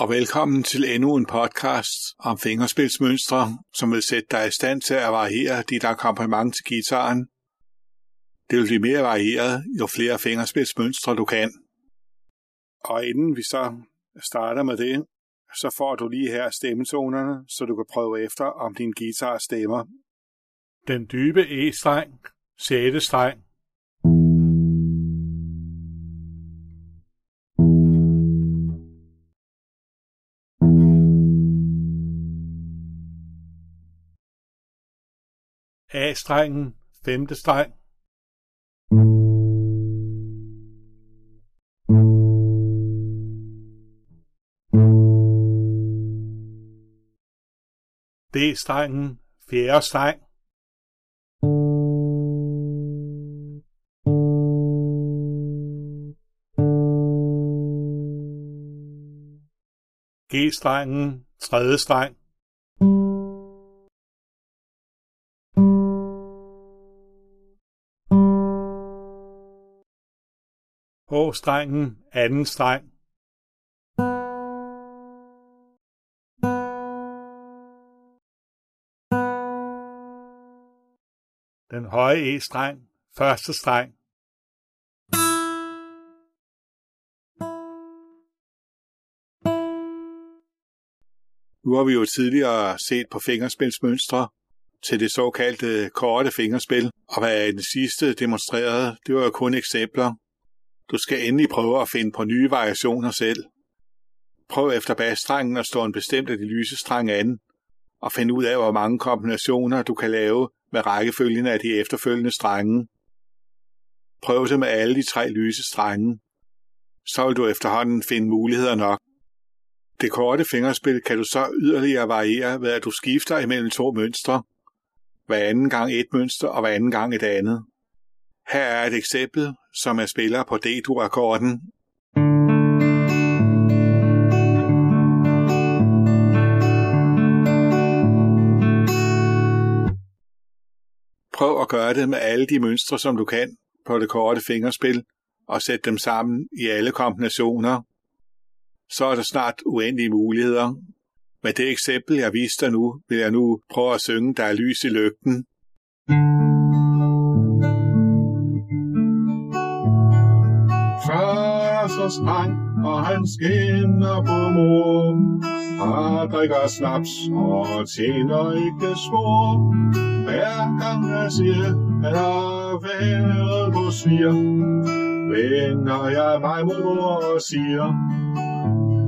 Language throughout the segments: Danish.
og velkommen til endnu en podcast om fingerspilsmønstre, som vil sætte dig i stand til at variere dit akkompagnement til gitaren. Det vil blive mere varieret, jo flere fingerspilsmønstre du kan. Og inden vi så starter med det, så får du lige her stemmetonerne, så du kan prøve efter, om din guitar stemmer. Den dybe E-streng, 6. streng. A-strengen, femte streng. D-strengen, fjerde streng. G-strengen, tredje streng. H-strengen, anden streng. Den høje E-streng, første streng. Nu har vi jo tidligere set på fingerspilsmønstre til det såkaldte korte fingerspil, og hvad den sidste demonstrerede, det var jo kun eksempler. Du skal endelig prøve at finde på nye variationer selv. Prøv efter basstrengen at stå en bestemt af de lyse strenge an, og find ud af, hvor mange kombinationer du kan lave med rækkefølgen af de efterfølgende strenge. Prøv det med alle de tre lyse strenge. Så vil du efterhånden finde muligheder nok. Det korte fingerspil kan du så yderligere variere ved, at du skifter imellem to mønstre. Hver anden gang et mønster, og hver anden gang et andet. Her er et eksempel, som er spiller på D-dur-akkorden. Prøv at gøre det med alle de mønstre, som du kan på det korte fingerspil, og sæt dem sammen i alle kombinationer. Så er der snart uendelige muligheder. Med det eksempel, jeg viste dig nu, vil jeg nu prøve at synge Der er lys i lygten. Far så streng, og han skinner på mor. Han drikker snaps og tjener ikke spor. Hver gang jeg siger, at har været på svir, vender jeg mig mor og siger,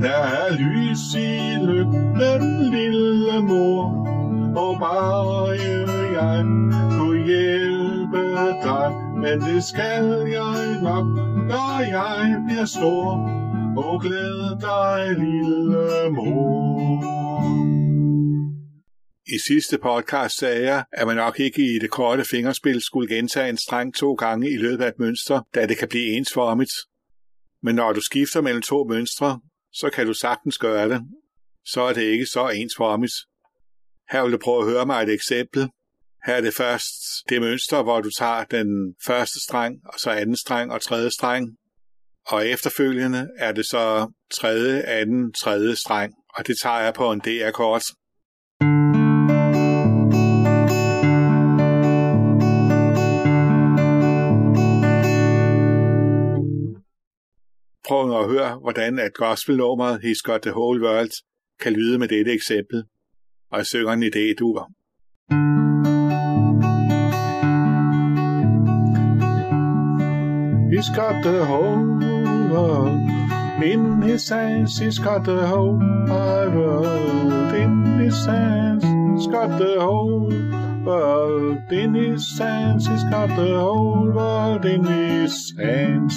der er lys i lygten, lille mor, og bare jeg kunne hjælpe dig, men det skal jeg nok, når jeg bliver stor, og glæd dig, lille mor. I sidste podcast sagde jeg, at man nok ikke i det korte fingerspil skulle gentage en streng to gange i løbet af et mønster, da det kan blive ensformigt. Men når du skifter mellem to mønstre, så kan du sagtens gøre det. Så er det ikke så ensformigt. Her vil du prøve at høre mig et eksempel. Her er det først det mønster, hvor du tager den første streng, og så anden streng og tredje streng. Og efterfølgende er det så tredje, anden, tredje streng, og det tager jeg på en D-akkord. Prøv at høre, hvordan at gospelnummeret He's Got the Whole World kan lyde med dette eksempel. Og jeg synger en idé, dur. He's got the whole world in his hands. He's got the whole world in his hands. He's got the whole world in his hands. He's got the whole world in his hands.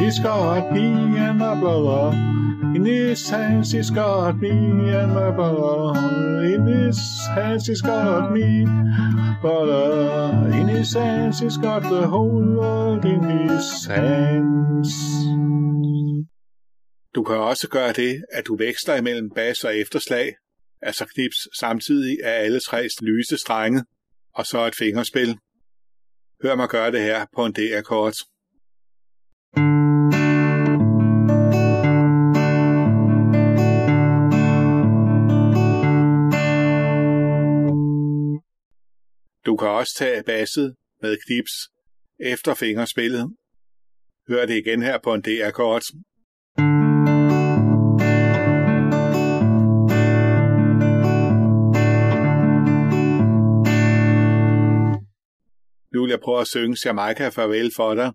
He's got me and my brother. In his hands he's got me and my brother. In his hands he's got me, brother. In his hands he's got the whole world in his hands. Du kan også gøre det, at du veksler imellem bas og efterslag, altså knips samtidig af alle tre lyse strenge, og så et fingerspil. Hør mig gøre det her på en D-akkord. Også tage basset med knips efter fingerspillet. Hør det igen her på en DR-kort. Nu vil jeg prøve at synge Jamaica farvel for dig.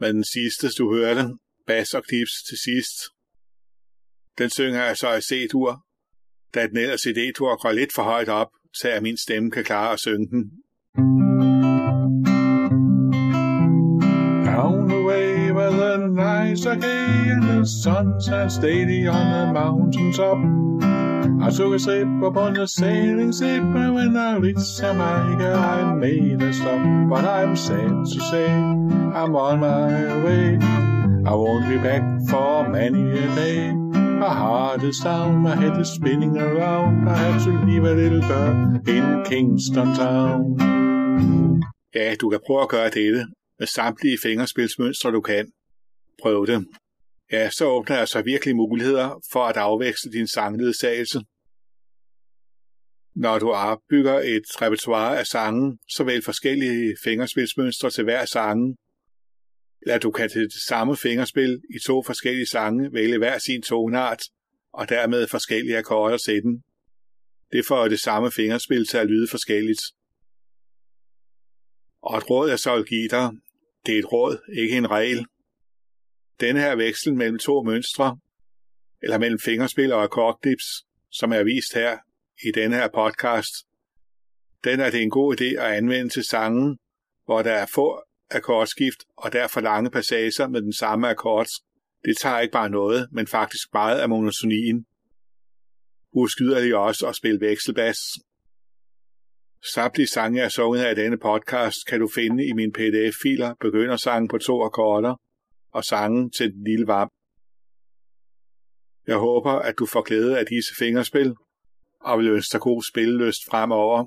Med den sidste, du hørte, bas og knips til sidst. Den synger jeg så i C-dur, da den ellers i D-dur går lidt for højt op, jeg min stemme kan klare at synge den. Down the way where the nights are gay and the sun shines daily on the mountain top. I took a trip upon a sailing ship and when I reached Jamaica I made a stop. But I'm sad to say I'm on my way. I won't be back for many a day. My heart is down, my head is spinning around. I had to leave a little girl in Kingston Town. Ja, du kan prøve at gøre dette med samtlige fingerspilsmønstre, du kan. Prøv det. Ja, så åbner jeg så virkelig muligheder for at afveksle din sangledsagelse. Når du opbygger et repertoire af sange, så vælg forskellige fingerspilsmønstre til hver sange, eller du kan til det samme fingerspil i to forskellige sange vælge hver sin tonart, og dermed forskellige akkorder sætte den. Det får det samme fingerspil til at lyde forskelligt. Og et råd, jeg så vil give dig, det er et råd, ikke en regel. Denne her veksel mellem to mønstre, eller mellem fingerspil og akkordklips, som er vist her i denne her podcast, den er det en god idé at anvende til sange, hvor der er få akkordskift og derfor lange passager med den samme akkord. Det tager ikke bare noget, men faktisk meget af monotonien. Husk yderligere også at spille vekselbas. Samtlige sange, jeg har sunget af denne podcast, kan du finde i mine pdf-filer, begyndersangen på to akkorder og sangen til den lille varm. Jeg håber, at du får glæde af disse fingerspil, og vil ønske dig god spillelyst fremover.